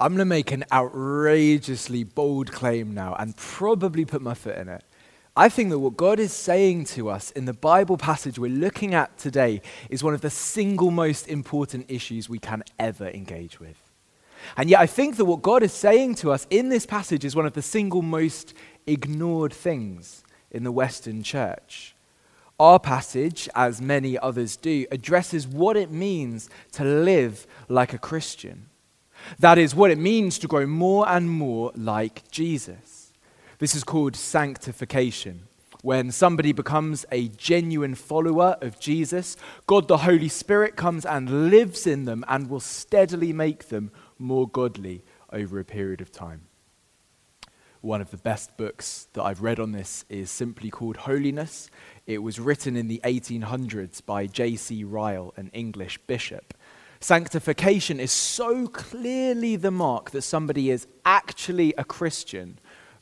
I'm going to make an outrageously bold claim now and probably put my foot in it. I think that what God is saying to us in the Bible passage we're looking at today is one of the single most important issues we can ever engage with. And yet, I think that what God is saying to us in this passage is one of the single most ignored things in the Western church. Our passage, as many others do, addresses what it means to live like a Christian. That is, what it means to grow more and more like Jesus. This is called sanctification. When somebody becomes a genuine follower of Jesus, God the Holy Spirit comes and lives in them and will steadily make them more godly over a period of time. One of the best books that I've read on this is simply called Holiness. It was written in the 1800s by J.C. Ryle, an English bishop. Sanctification is so clearly the mark that somebody is actually a Christian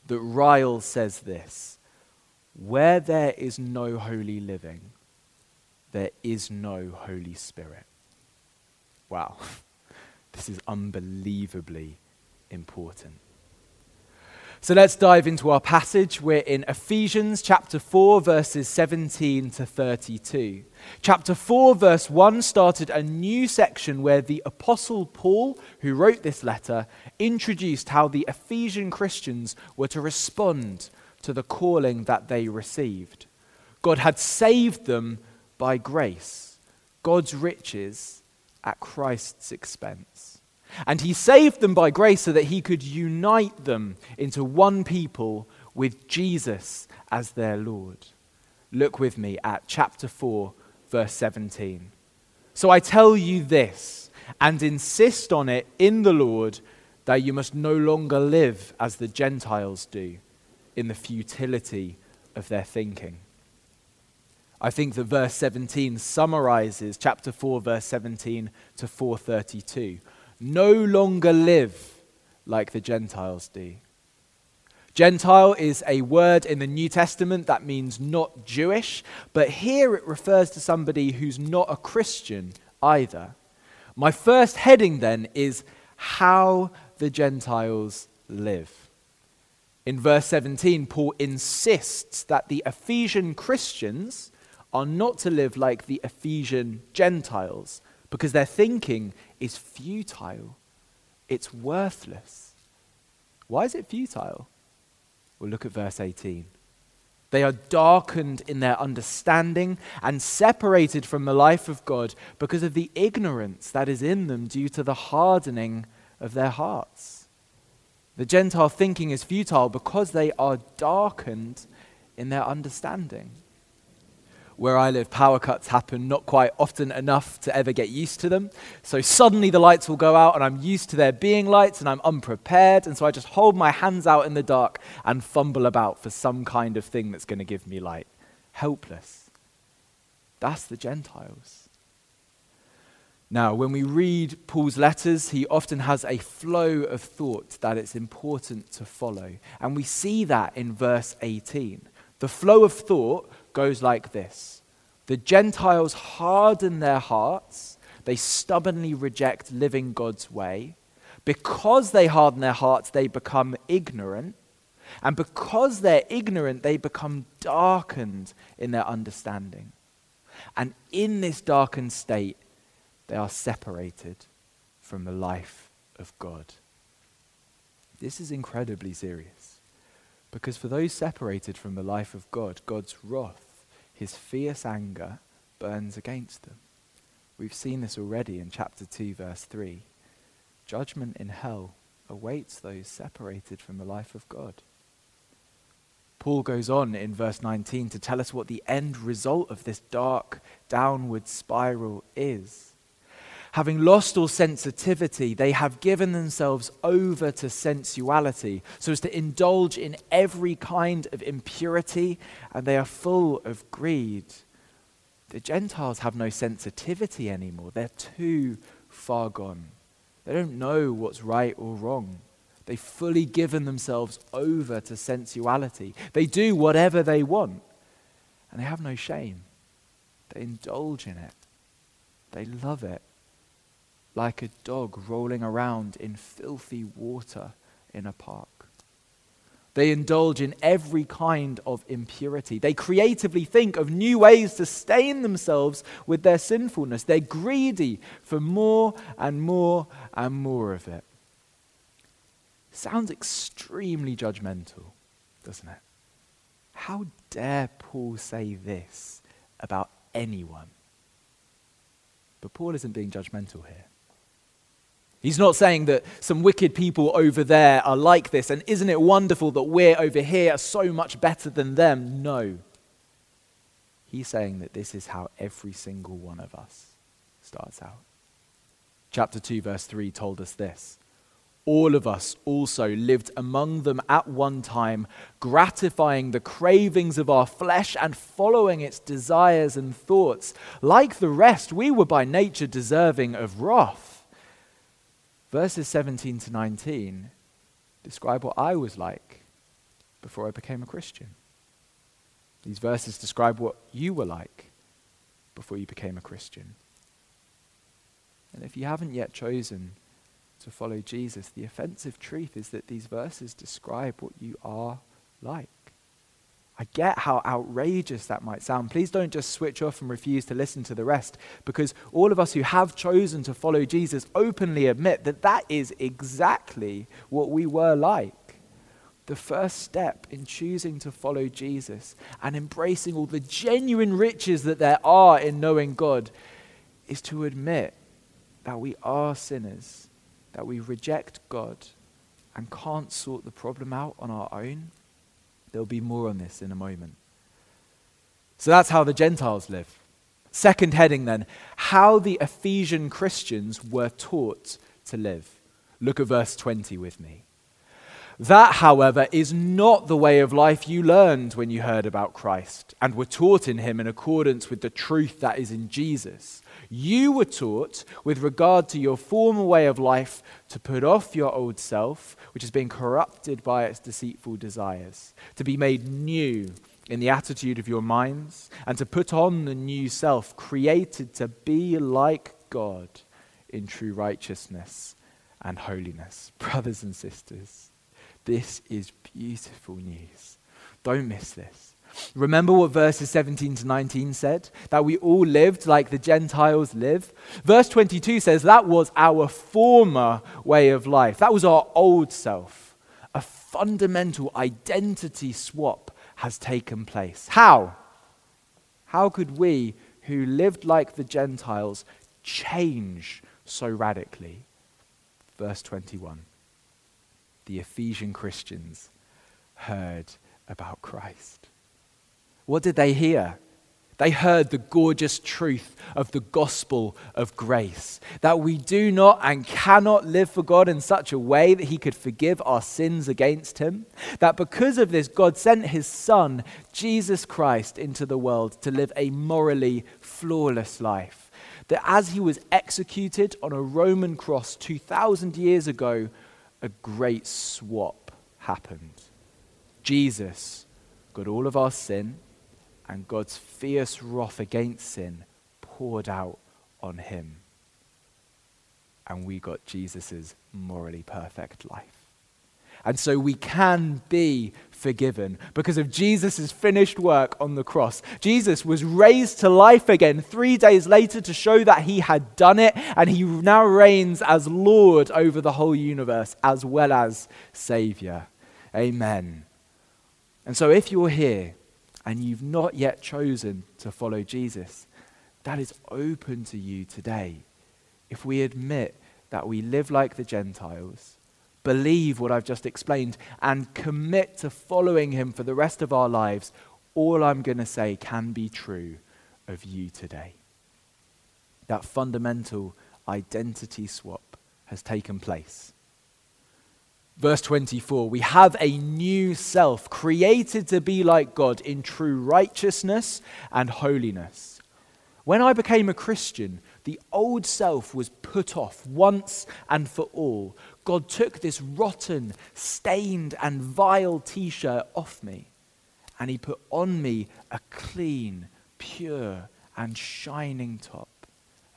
that Ryle says this Where there is no holy living, there is no Holy Spirit. Wow. This is unbelievably important. So let's dive into our passage. We're in Ephesians chapter 4, verses 17 to 32. Chapter 4, verse 1 started a new section where the Apostle Paul, who wrote this letter, introduced how the Ephesian Christians were to respond to the calling that they received. God had saved them by grace, God's riches at Christ's expense. And he saved them by grace so that he could unite them into one people with Jesus as their Lord. Look with me at chapter 4, verse 17. So I tell you this, and insist on it in the Lord, that you must no longer live as the Gentiles do, in the futility of their thinking. I think that verse 17 summarizes chapter 4, verse 17 to 432. No longer live like the Gentiles do. Gentile is a word in the New Testament that means not Jewish, but here it refers to somebody who's not a Christian either. My first heading then is how the Gentiles live. In verse 17, Paul insists that the Ephesian Christians are not to live like the Ephesian Gentiles because their thinking is futile, it's worthless. Why is it futile? Well, look at verse 18. They are darkened in their understanding and separated from the life of God because of the ignorance that is in them due to the hardening of their hearts. The Gentile thinking is futile because they are darkened in their understanding where I live, power cuts happen not quite often enough to ever get used to them. So suddenly the lights will go out, and I'm used to there being lights, and I'm unprepared. And so I just hold my hands out in the dark and fumble about for some kind of thing that's going to give me light. Helpless. That's the Gentiles. Now, when we read Paul's letters, he often has a flow of thought that it's important to follow. And we see that in verse 18. The flow of thought goes like this The Gentiles harden their hearts, they stubbornly reject living God's way. Because they harden their hearts, they become ignorant. And because they're ignorant, they become darkened in their understanding. And in this darkened state, they are separated from the life of God. This is incredibly serious. Because for those separated from the life of God, God's wrath, his fierce anger, burns against them. We've seen this already in chapter 2, verse 3. Judgment in hell awaits those separated from the life of God. Paul goes on in verse 19 to tell us what the end result of this dark downward spiral is having lost all sensitivity, they have given themselves over to sensuality, so as to indulge in every kind of impurity, and they are full of greed. The Gentiles have no sensitivity anymore. They're too far gone. They don't know what's right or wrong. They've fully given themselves over to sensuality. They do whatever they want, and they have no shame. They indulge in it, they love it. Like a dog rolling around in filthy water in a park. They indulge in every kind of impurity. They creatively think of new ways to stain themselves with their sinfulness. They're greedy for more and more and more of it. Sounds extremely judgmental, doesn't it? How dare Paul say this about anyone? But Paul isn't being judgmental here. He's not saying that some wicked people over there are like this, and isn't it wonderful that we're over here are so much better than them? No. He's saying that this is how every single one of us starts out. Chapter 2, verse 3 told us this. All of us also lived among them at one time, gratifying the cravings of our flesh and following its desires and thoughts. Like the rest, we were by nature deserving of wrath. Verses 17 to 19 describe what I was like before I became a Christian. These verses describe what you were like before you became a Christian. And if you haven't yet chosen to follow Jesus, the offensive truth is that these verses describe what you are like. I get how outrageous that might sound. Please don't just switch off and refuse to listen to the rest, because all of us who have chosen to follow Jesus openly admit that that is exactly what we were like. The first step in choosing to follow Jesus and embracing all the genuine riches that there are in knowing God is to admit that we are sinners, that we reject God and can't sort the problem out on our own There'll be more on this in a moment. So that's how the Gentiles live. Second heading then, how the Ephesian Christians were taught to live. Look at verse 20 with me. That, however, is not the way of life you learned when you heard about Christ and were taught in him in accordance with the truth that is in Jesus. You were taught, with regard to your former way of life, to put off your old self, which has been corrupted by its deceitful desires, to be made new in the attitude of your minds, and to put on the new self, created to be like God in true righteousness and holiness. Brothers and sisters, this is beautiful news. Don't miss this. Remember what verses 17 to 19 said? That we all lived like the Gentiles live. Verse 22 says that was our former way of life. That was our old self. A fundamental identity swap has taken place. How? How could we who lived like the Gentiles change so radically? Verse 21. The Ephesian Christians heard about Christ. What did they hear? They heard the gorgeous truth of the gospel of grace that we do not and cannot live for God in such a way that He could forgive our sins against Him. That because of this, God sent His Son, Jesus Christ, into the world to live a morally flawless life. That as He was executed on a Roman cross 2,000 years ago, a great swap happened. Jesus got all of our sin and God's fierce wrath against sin poured out on him. And we got Jesus' morally perfect life. And so we can be forgiven because of Jesus' finished work on the cross. Jesus was raised to life again three days later to show that he had done it, and he now reigns as Lord over the whole universe as well as Savior. Amen. And so if you're here and you've not yet chosen to follow Jesus, that is open to you today. If we admit that we live like the Gentiles, believe what I've just explained, and commit to following him for the rest of our lives, all I'm going to say can be true of you today. That fundamental identity swap has taken place. Verse 24, we have a new self created to be like God in true righteousness and holiness. When I became a Christian, the old self was put off once and for all. God took this rotten, stained, and vile t shirt off me, and He put on me a clean, pure, and shining top.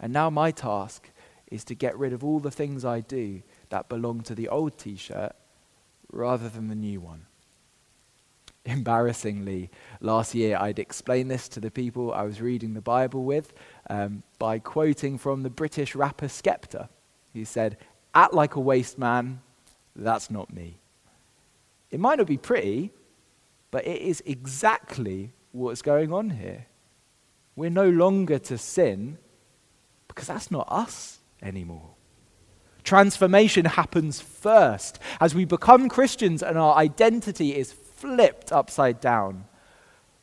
And now my task is to get rid of all the things I do that belong to the old t shirt rather than the new one. Embarrassingly, last year I'd explained this to the people I was reading the Bible with um, by quoting from the British rapper Skepta, who said, Act like a waste man, that's not me. It might not be pretty, but it is exactly what's going on here. We're no longer to sin because that's not us anymore. Transformation happens first as we become Christians and our identity is flipped upside down.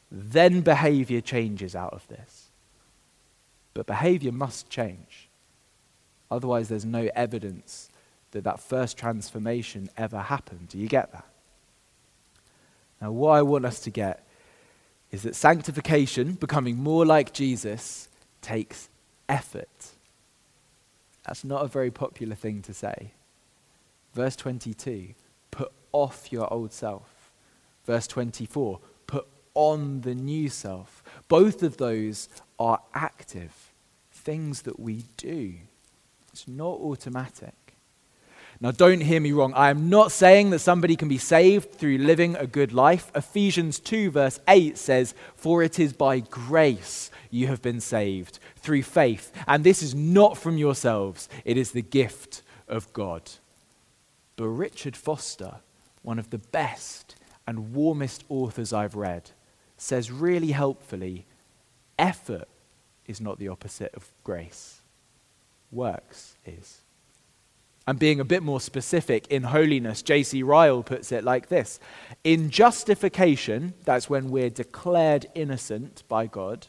Then behavior changes out of this. But behavior must change. Otherwise, there's no evidence that that first transformation ever happened. Do you get that? Now, what I want us to get is that sanctification, becoming more like Jesus, takes effort. That's not a very popular thing to say. Verse 22 put off your old self. Verse 24 put on the new self. Both of those are active things that we do, it's not automatic. Now, don't hear me wrong. I am not saying that somebody can be saved through living a good life. Ephesians 2, verse 8 says, For it is by grace you have been saved through faith. And this is not from yourselves, it is the gift of God. But Richard Foster, one of the best and warmest authors I've read, says really helpfully effort is not the opposite of grace, works is. And being a bit more specific, in holiness, J.C. Ryle puts it like this In justification, that's when we're declared innocent by God,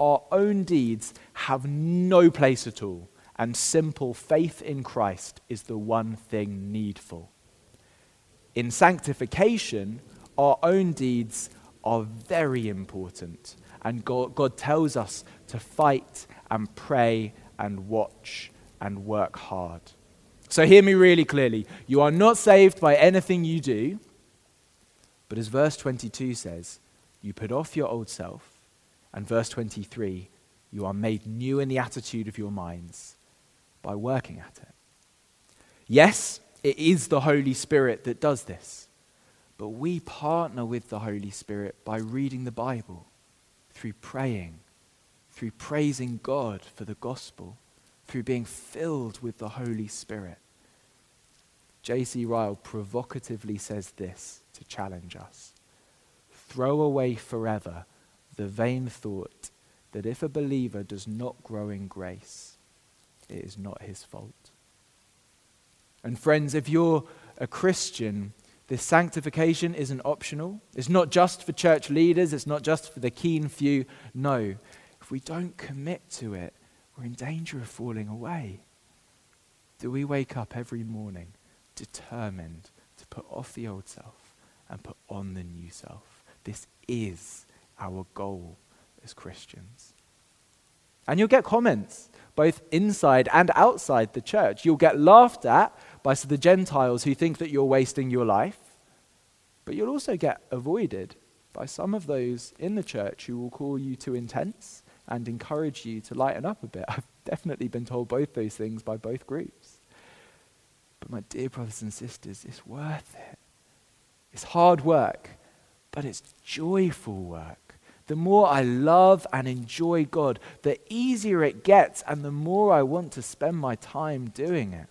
our own deeds have no place at all, and simple faith in Christ is the one thing needful. In sanctification, our own deeds are very important, and God, God tells us to fight and pray and watch and work hard. So hear me really clearly. You are not saved by anything you do, but as verse 22 says, you put off your old self, and verse 23, you are made new in the attitude of your minds by working at it. Yes, it is the Holy Spirit that does this, but we partner with the Holy Spirit by reading the Bible, through praying, through praising God for the gospel through being filled with the Holy Spirit. J.C. Ryle provocatively says this to challenge us Throw away forever the vain thought that if a believer does not grow in grace, it is not his fault. And friends, if you're a Christian, this sanctification isn't optional. It's not just for church leaders, it's not just for the keen few. No, if we don't commit to it, we're in danger of falling away. Do we wake up every morning determined to put off the old self and put on the new self? This is our goal as Christians. And you'll get comments, both inside and outside the church. You'll get laughed at by the Gentiles who think that you're wasting your life, but you'll also get avoided by some of those in the church who will call you too intense and encourage you to lighten up a bit. I've definitely been told both those things by both groups. But my dear brothers and sisters, it's worth it. It's hard work, but it's joyful work. The more I love and enjoy God, the easier it gets, and the more I want to spend my time doing it.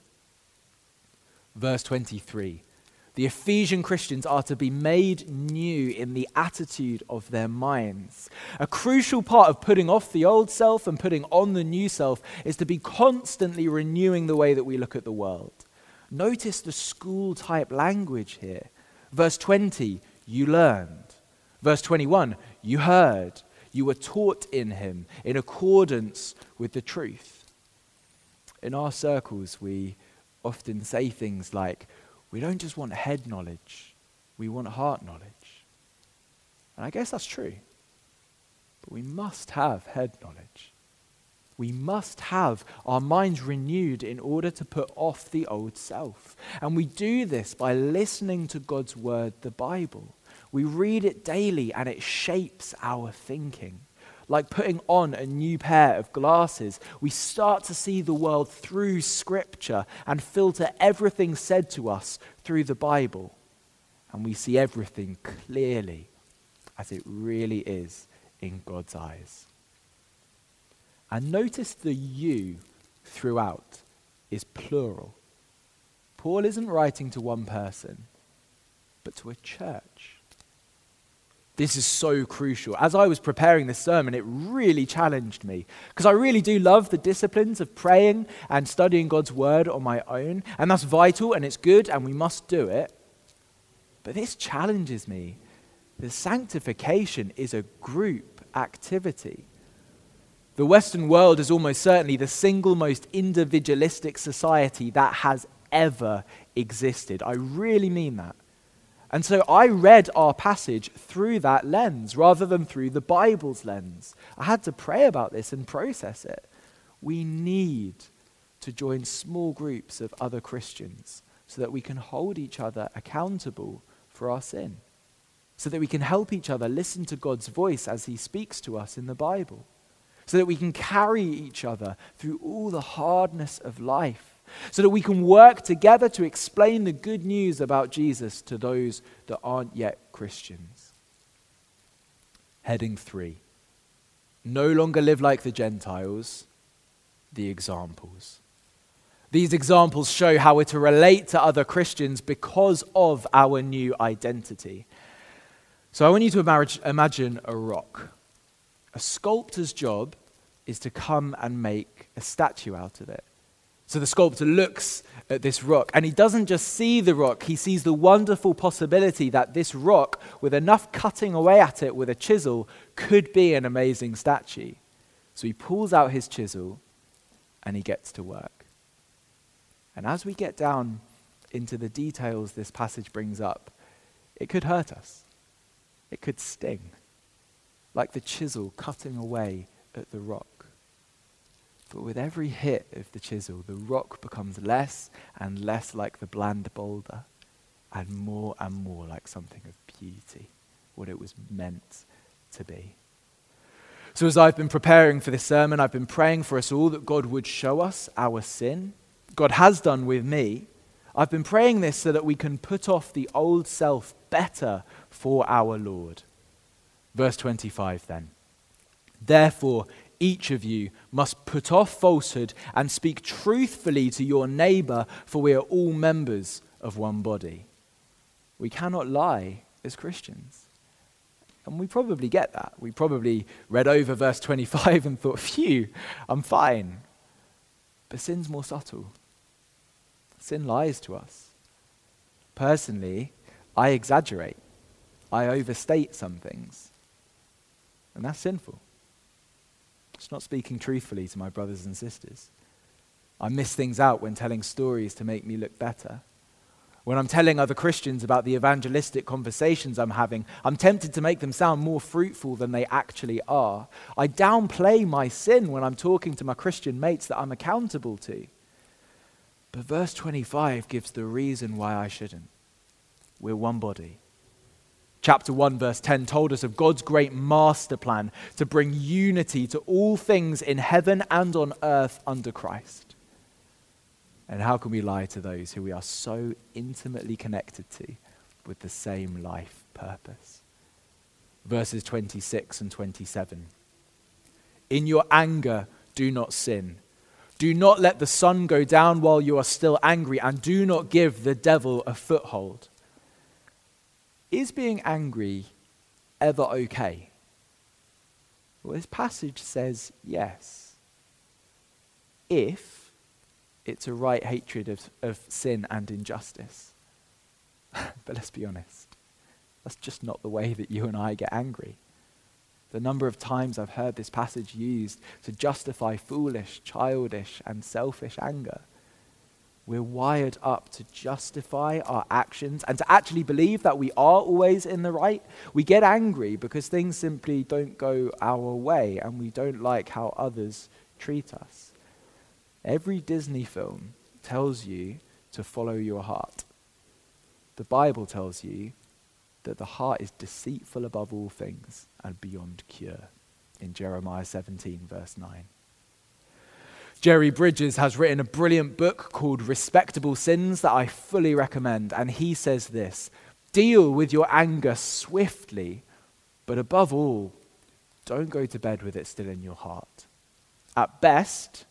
Verse 23 the Ephesian Christians are to be made new in the attitude of their minds. A crucial part of putting off the old self and putting on the new self is to be constantly renewing the way that we look at the world. Notice the school type language here. Verse 20, you learned. Verse 21, you heard. You were taught in him in accordance with the truth. In our circles, we often say things like, we don't just want head knowledge, we want heart knowledge. And I guess that's true. But we must have head knowledge. We must have our minds renewed in order to put off the old self. And we do this by listening to God's word, the Bible. We read it daily and it shapes our thinking. Like putting on a new pair of glasses. We start to see the world through Scripture and filter everything said to us through the Bible. And we see everything clearly as it really is in God's eyes. And notice the you throughout is plural. Paul isn't writing to one person, but to a church. This is so crucial. As I was preparing this sermon, it really challenged me because I really do love the disciplines of praying and studying God's word on my own, and that's vital and it's good and we must do it. But this challenges me. The sanctification is a group activity. The Western world is almost certainly the single most individualistic society that has ever existed. I really mean that. And so I read our passage through that lens rather than through the Bible's lens. I had to pray about this and process it. We need to join small groups of other Christians so that we can hold each other accountable for our sin, so that we can help each other listen to God's voice as He speaks to us in the Bible, so that we can carry each other through all the hardness of life so that we can work together to explain the good news about Jesus to those that aren't yet Christians. Heading three no longer live like the Gentiles, the examples. These examples show how we're to relate to other Christians because of our new identity. So I want you to imagine a rock. A sculptor's job is to come and make a statue out of it. So the sculptor looks at this rock and he doesn't just see the rock, he sees the wonderful possibility that this rock, with enough cutting away at it with a chisel, could be an amazing statue. So he pulls out his chisel and he gets to work. And as we get down into the details this passage brings up, it could hurt us, it could sting, like the chisel cutting away at the rock. But with every hit of the chisel, the rock becomes less and less like the bland boulder, and more and more like something of beauty, what it was meant to be. So, as I've been preparing for this sermon, I've been praying for us all that God would show us our sin. God has done with me. I've been praying this so that we can put off the old self better for our Lord. Verse 25 then. Therefore, each of you must put off falsehood and speak truthfully to your neighbor, for we are all members of one body. We cannot lie as Christians. And we probably get that. We probably read over verse 25 and thought, phew, I'm fine. But sin's more subtle. Sin lies to us. Personally, I exaggerate, I overstate some things. And that's sinful. It's not speaking truthfully to my brothers and sisters. I miss things out when telling stories to make me look better. When I'm telling other Christians about the evangelistic conversations I'm having, I'm tempted to make them sound more fruitful than they actually are. I downplay my sin when I'm talking to my Christian mates that I'm accountable to. But verse 25 gives the reason why I shouldn't. We're one body. Chapter 1, verse 10 told us of God's great master plan to bring unity to all things in heaven and on earth under Christ. And how can we lie to those who we are so intimately connected to with the same life purpose? Verses 26 and 27. In your anger, do not sin. Do not let the sun go down while you are still angry, and do not give the devil a foothold. Is being angry ever okay? Well, this passage says yes. If it's a right hatred of, of sin and injustice. but let's be honest, that's just not the way that you and I get angry. The number of times I've heard this passage used to justify foolish, childish, and selfish anger. We're wired up to justify our actions and to actually believe that we are always in the right. We get angry because things simply don't go our way and we don't like how others treat us. Every Disney film tells you to follow your heart. The Bible tells you that the heart is deceitful above all things and beyond cure. in Jeremiah 17, verse 9. Jerry Bridges has written a brilliant book called Respectable Sins that I fully recommend. And he says this Deal with your anger swiftly, but above all, don't go to bed with it still in your heart. At best,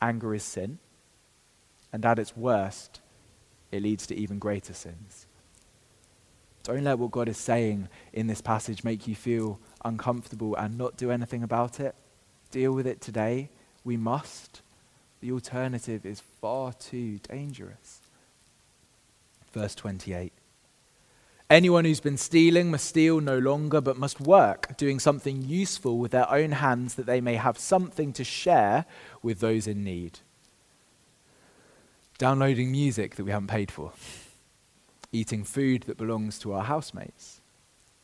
anger is sin, and at its worst, it leads to even greater sins. Don't let what God is saying in this passage make you feel uncomfortable and not do anything about it. Deal with it today. We must. The alternative is far too dangerous. Verse 28. Anyone who's been stealing must steal no longer, but must work, doing something useful with their own hands that they may have something to share with those in need. Downloading music that we haven't paid for eating food that belongs to our housemates,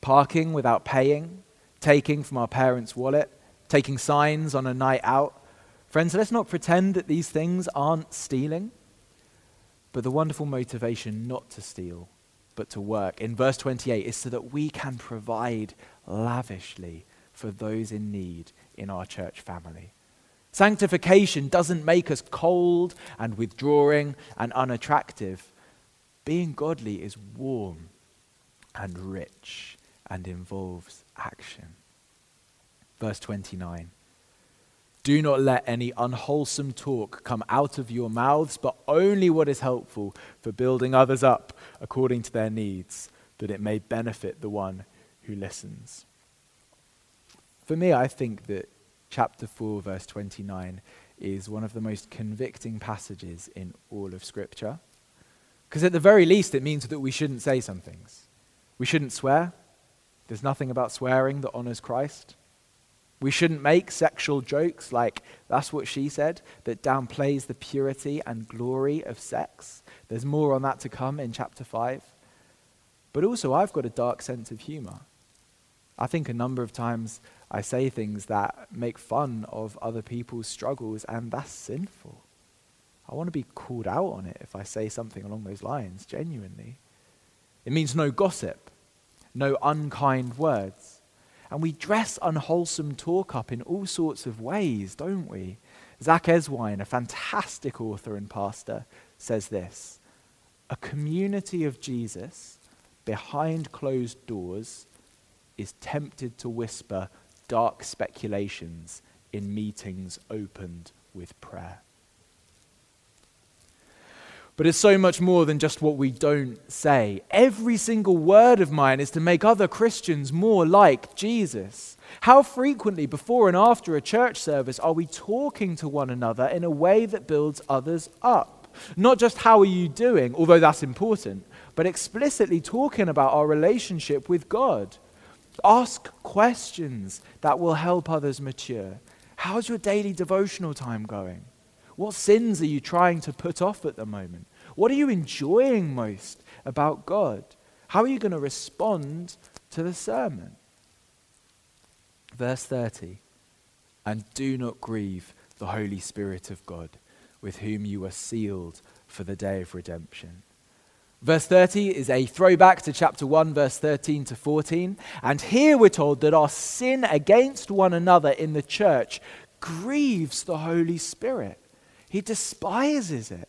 parking without paying, taking from our parents' wallet, taking signs on a night out. Friends, let's not pretend that these things aren't stealing, but the wonderful motivation not to steal, but to work in verse 28 is so that we can provide lavishly for those in need in our church family. Sanctification doesn't make us cold and withdrawing and unattractive. Being godly is warm and rich and involves action. Verse 29 Do not let any unwholesome talk come out of your mouths, but only what is helpful for building others up according to their needs, that it may benefit the one who listens. For me, I think that chapter 4, verse 29 is one of the most convicting passages in all of Scripture. Because at the very least, it means that we shouldn't say some things. We shouldn't swear. There's nothing about swearing that honors Christ. We shouldn't make sexual jokes like, that's what she said, that downplays the purity and glory of sex. There's more on that to come in chapter 5. But also, I've got a dark sense of humor. I think a number of times I say things that make fun of other people's struggles, and that's sinful. I want to be called out on it if I say something along those lines, genuinely. It means no gossip, no unkind words. And we dress unwholesome talk up in all sorts of ways, don't we? Zach Eswine, a fantastic author and pastor, says this A community of Jesus behind closed doors is tempted to whisper dark speculations in meetings opened with prayer. But it's so much more than just what we don't say. Every single word of mine is to make other Christians more like Jesus. How frequently, before and after a church service, are we talking to one another in a way that builds others up? Not just how are you doing, although that's important, but explicitly talking about our relationship with God. Ask questions that will help others mature. How's your daily devotional time going? What sins are you trying to put off at the moment? What are you enjoying most about God? How are you going to respond to the sermon? Verse 30 And do not grieve the Holy Spirit of God, with whom you are sealed for the day of redemption. Verse 30 is a throwback to chapter 1, verse 13 to 14. And here we're told that our sin against one another in the church grieves the Holy Spirit. He despises it.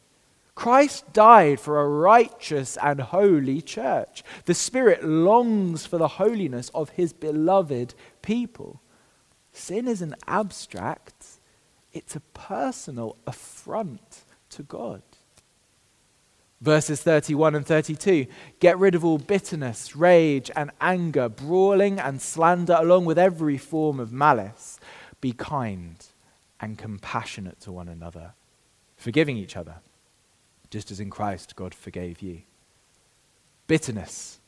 Christ died for a righteous and holy church. The Spirit longs for the holiness of his beloved people. Sin isn't abstract, it's a personal affront to God. Verses 31 and 32 Get rid of all bitterness, rage, and anger, brawling and slander, along with every form of malice. Be kind and compassionate to one another forgiving each other, just as in Christ God forgave you. Bitterness.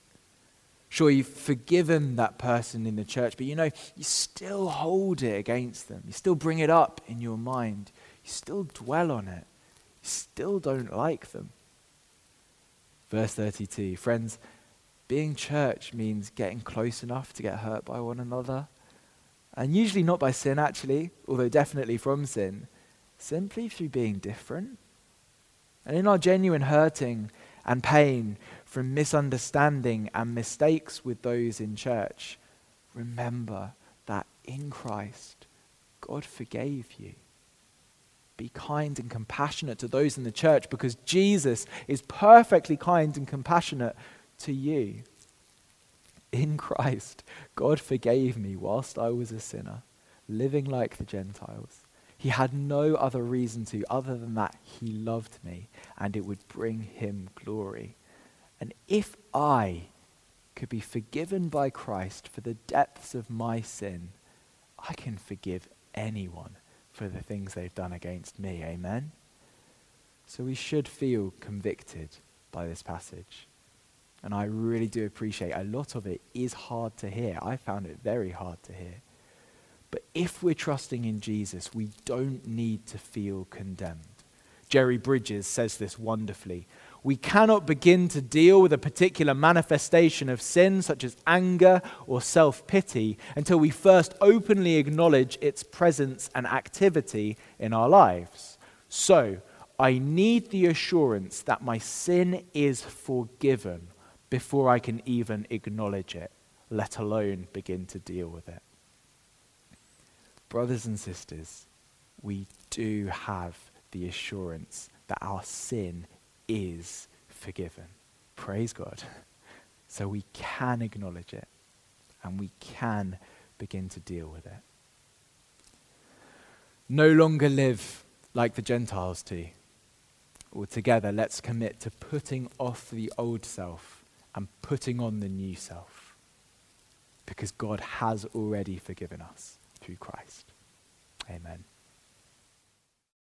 Sure, you've forgiven that person in the church, but you know, you still hold it against them. You still bring it up in your mind. You still dwell on it. You still don't like them. Verse 32 Friends, being church means getting close enough to get hurt by one another. And usually not by sin, actually, although definitely from sin simply through being different. And in our genuine hurting and pain from misunderstanding and mistakes with those in church, remember that in Christ, God forgave you. Be kind and compassionate to those in the church because Jesus is perfectly kind and compassionate to you. In Christ, God forgave me whilst I was a sinner, living like the Gentiles. He had no other reason to other than that he loved me and it would bring him glory. And if I could be forgiven by Christ for the depths of my sin, I can forgive anyone for the things they've done against me. Amen? So we should feel convicted by this passage. And I really do appreciate a lot of it is hard to hear. I found it very hard to hear. But if we're trusting in Jesus, we don't need to feel condemned. Jerry Bridges says this wonderfully. We cannot begin to deal with a particular manifestation of sin, such as anger or self pity, until we first openly acknowledge its presence and activity in our lives. So, I need the assurance that my sin is forgiven before I can even acknowledge it, let alone begin to deal with it. Brothers and sisters, we do have the assurance that our sin is forgiven. Praise God. So we can acknowledge it and we can begin to deal with it. No longer live like the Gentiles do. Altogether, let's commit to putting off the old self and putting on the new self. Because God has already forgiven us through Christ. Amen.